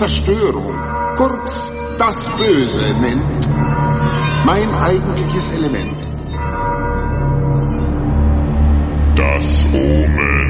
Zerstörung, kurz das Böse nennt, mein eigentliches Element. Das Omen.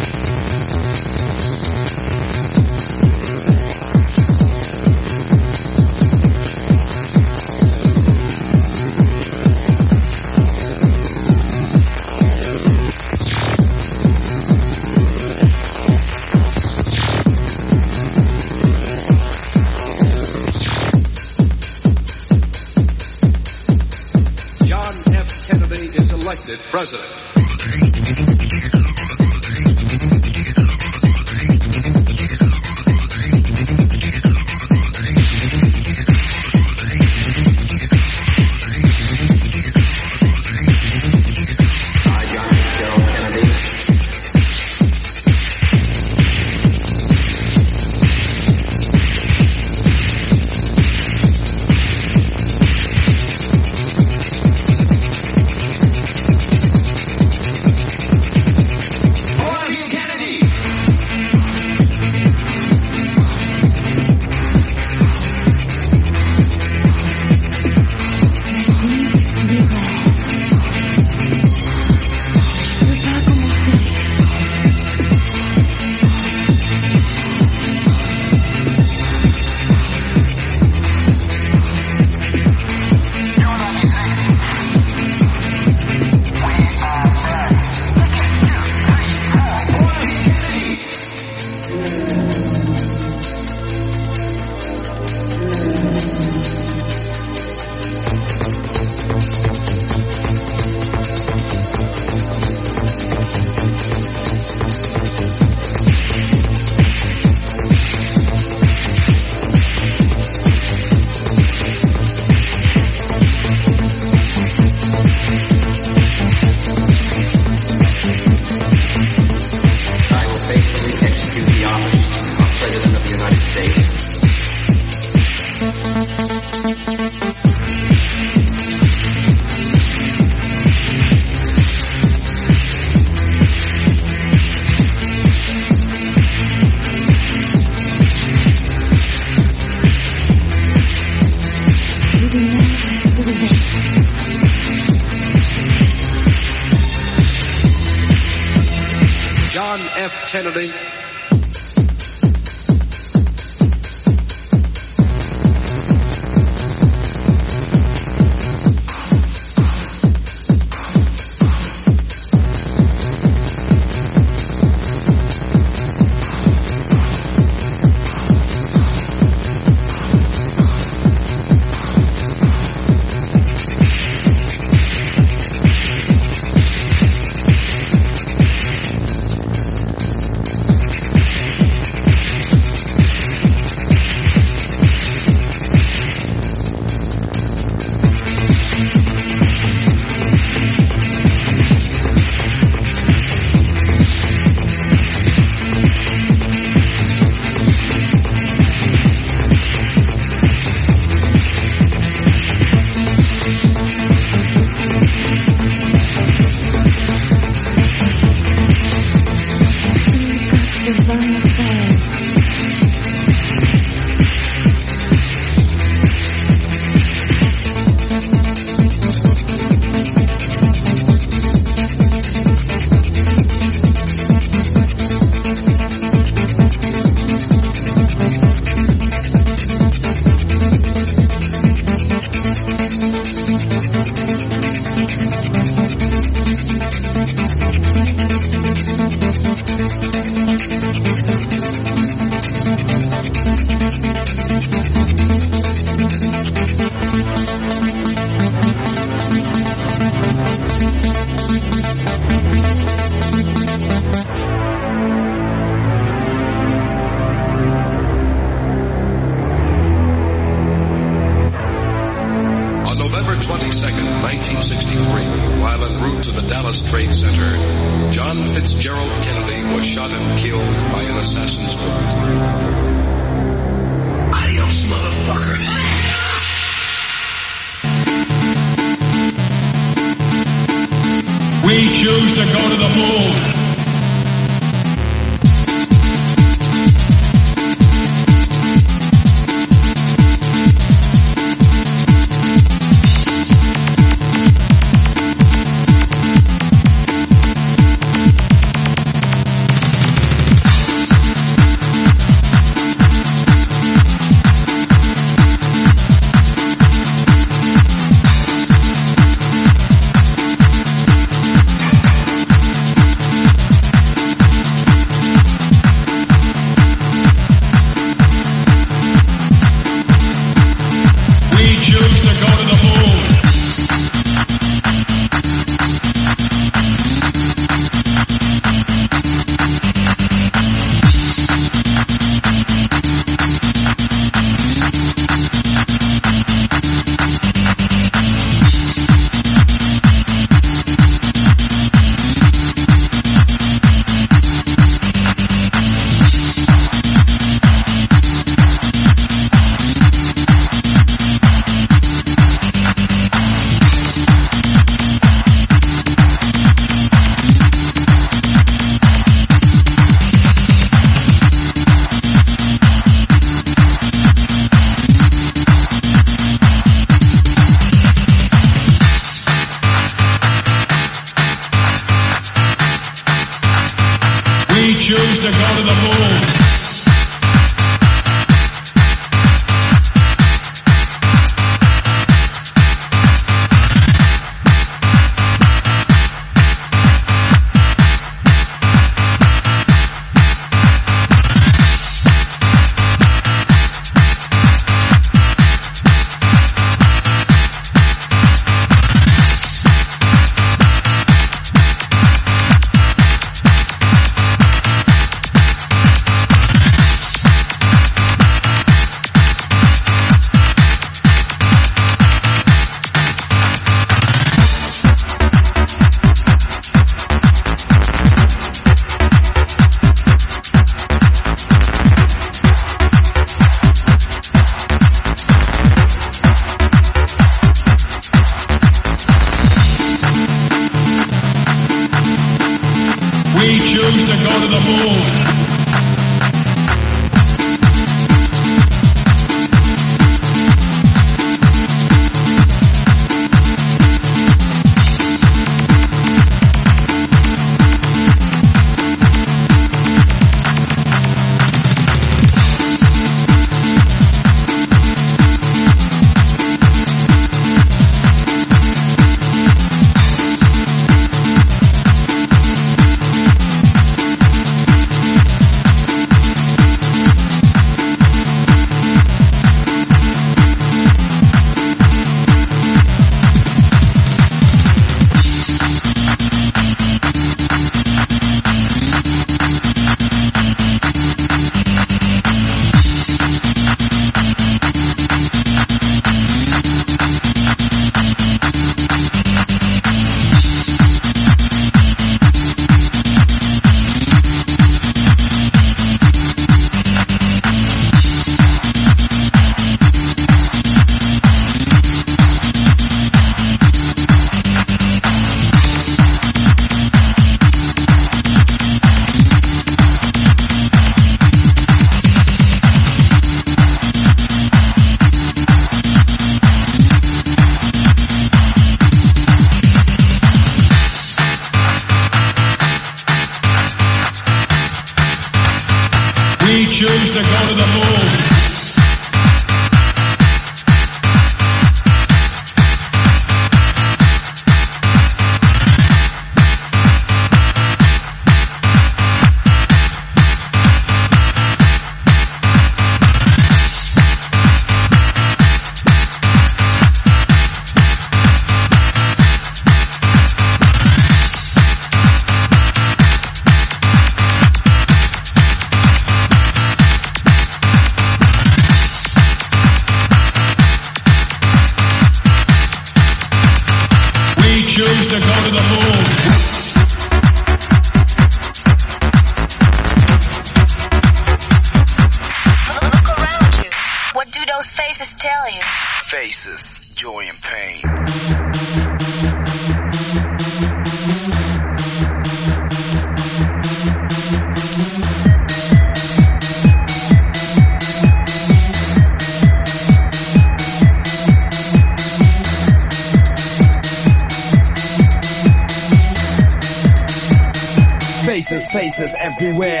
Beware.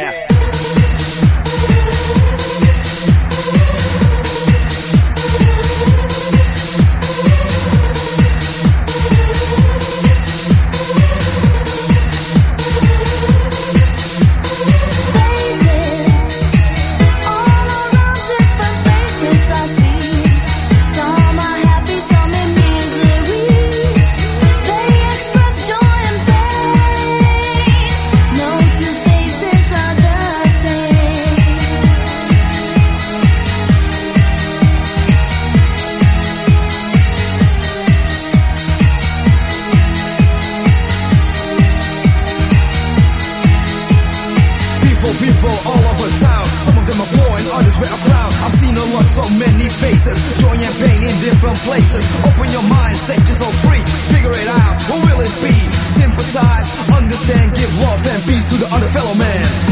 spread around. I've seen a lot, so many faces. Joy and pain in different places. Open your mind, set yourself free. Figure it out. Who will it be? Sympathize, understand, give love and peace to the other fellow man.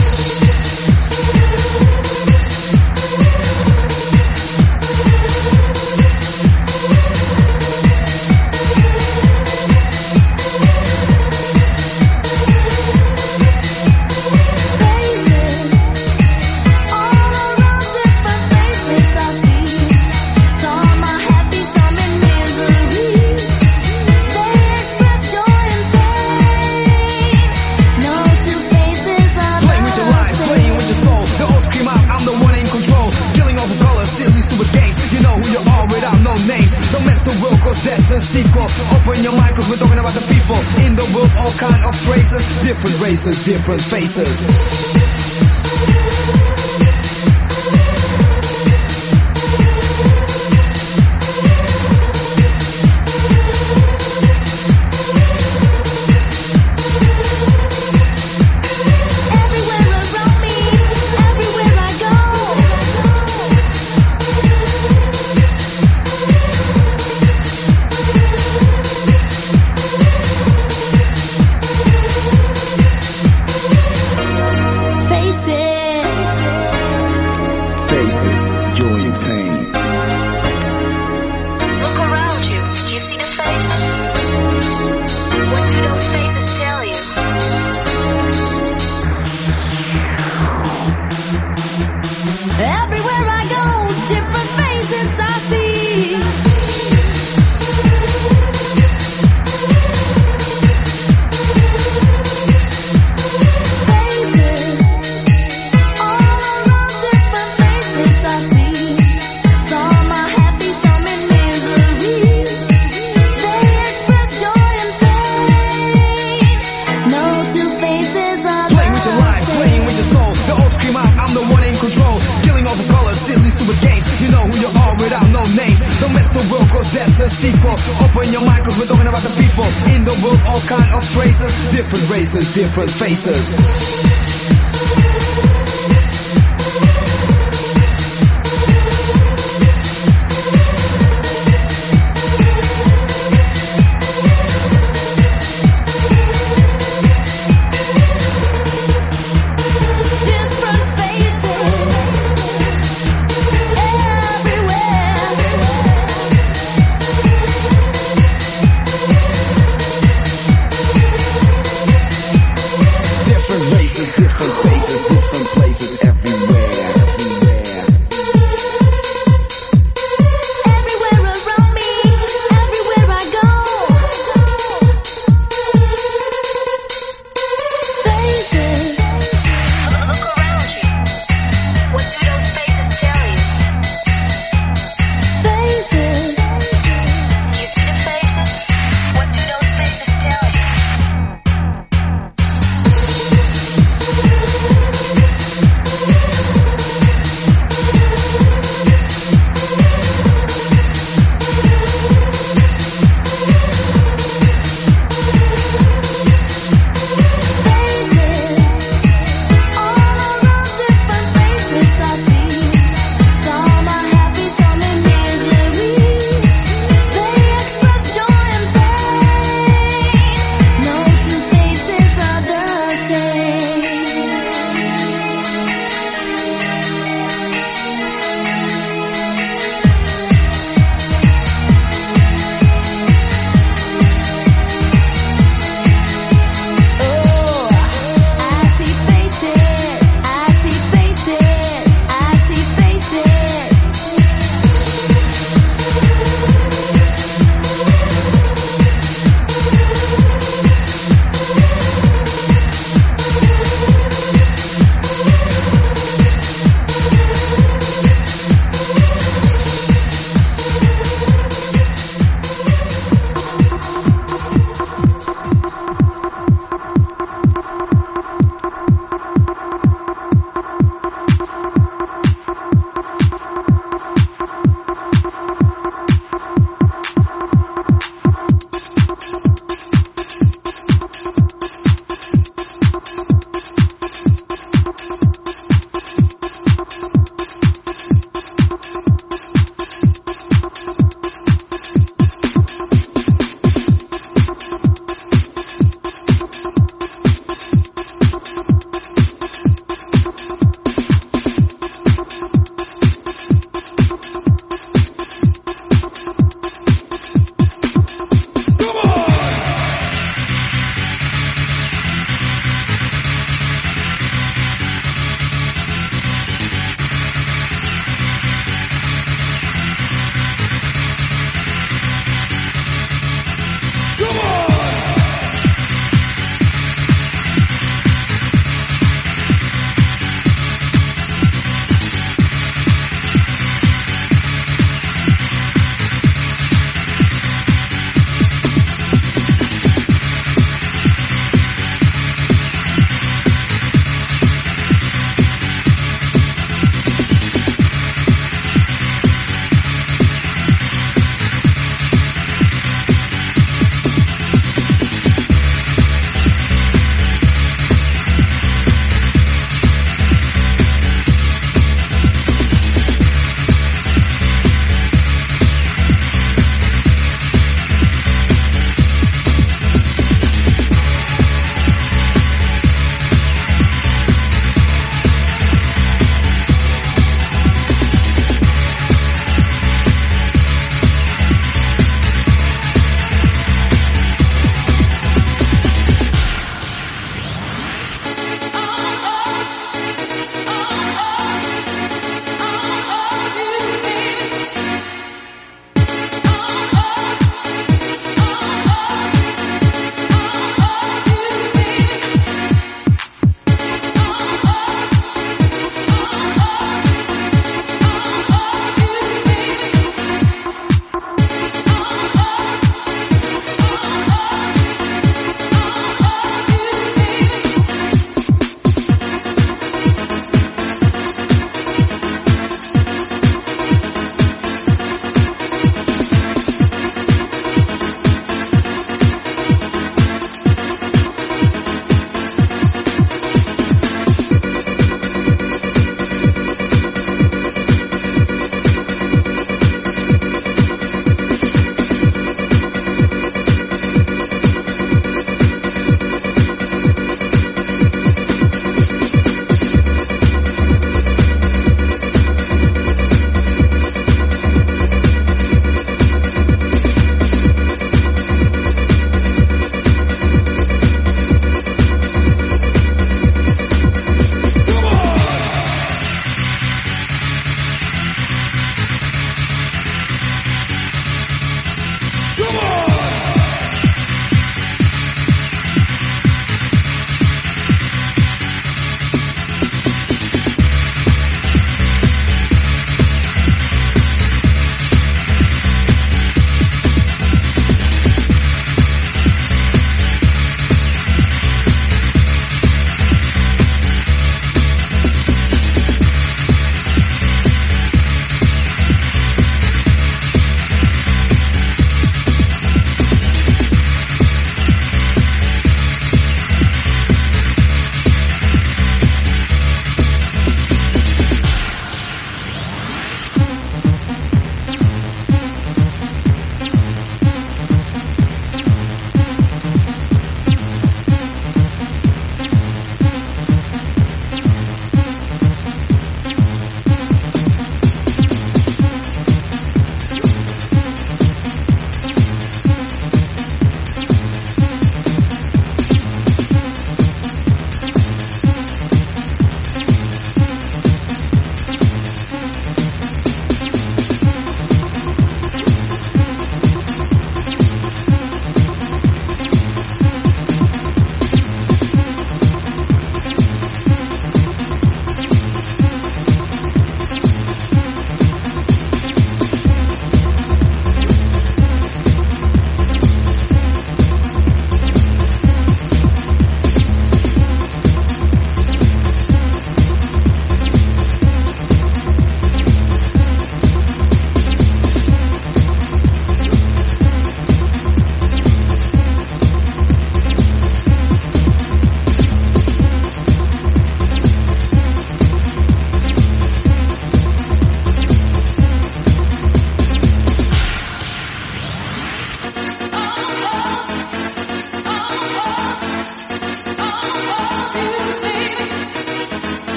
faces, different faces.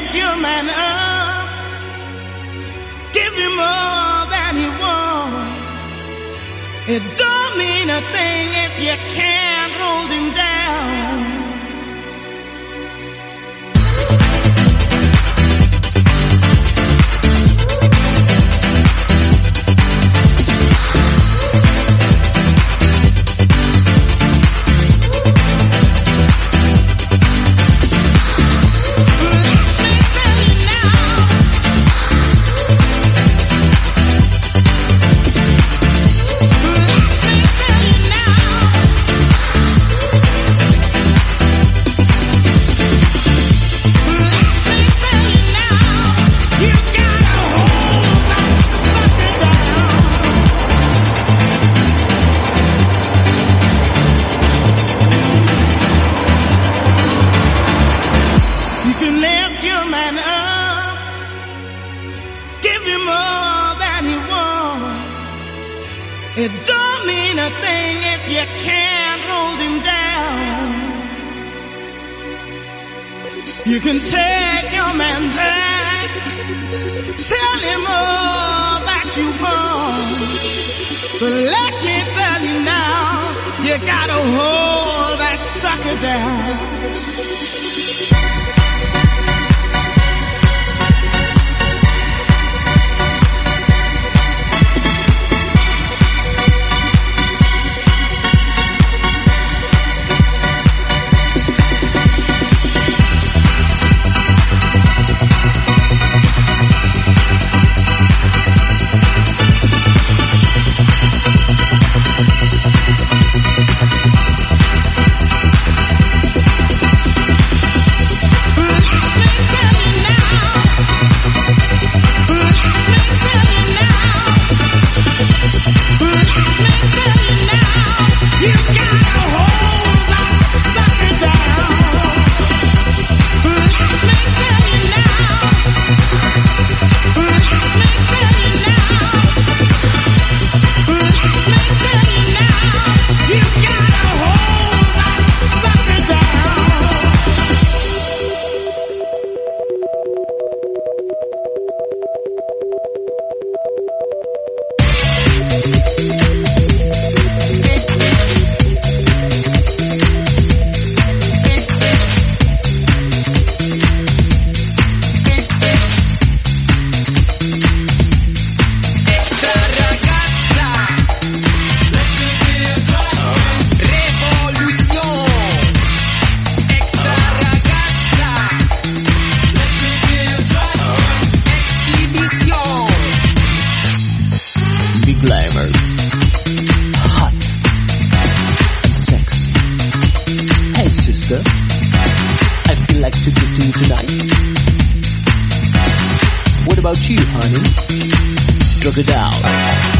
lift your man up. Give you more than you want. It don't mean a thing if you can't hold him down. girl. I feel like to do tonight. What about you, honey? Drug it out.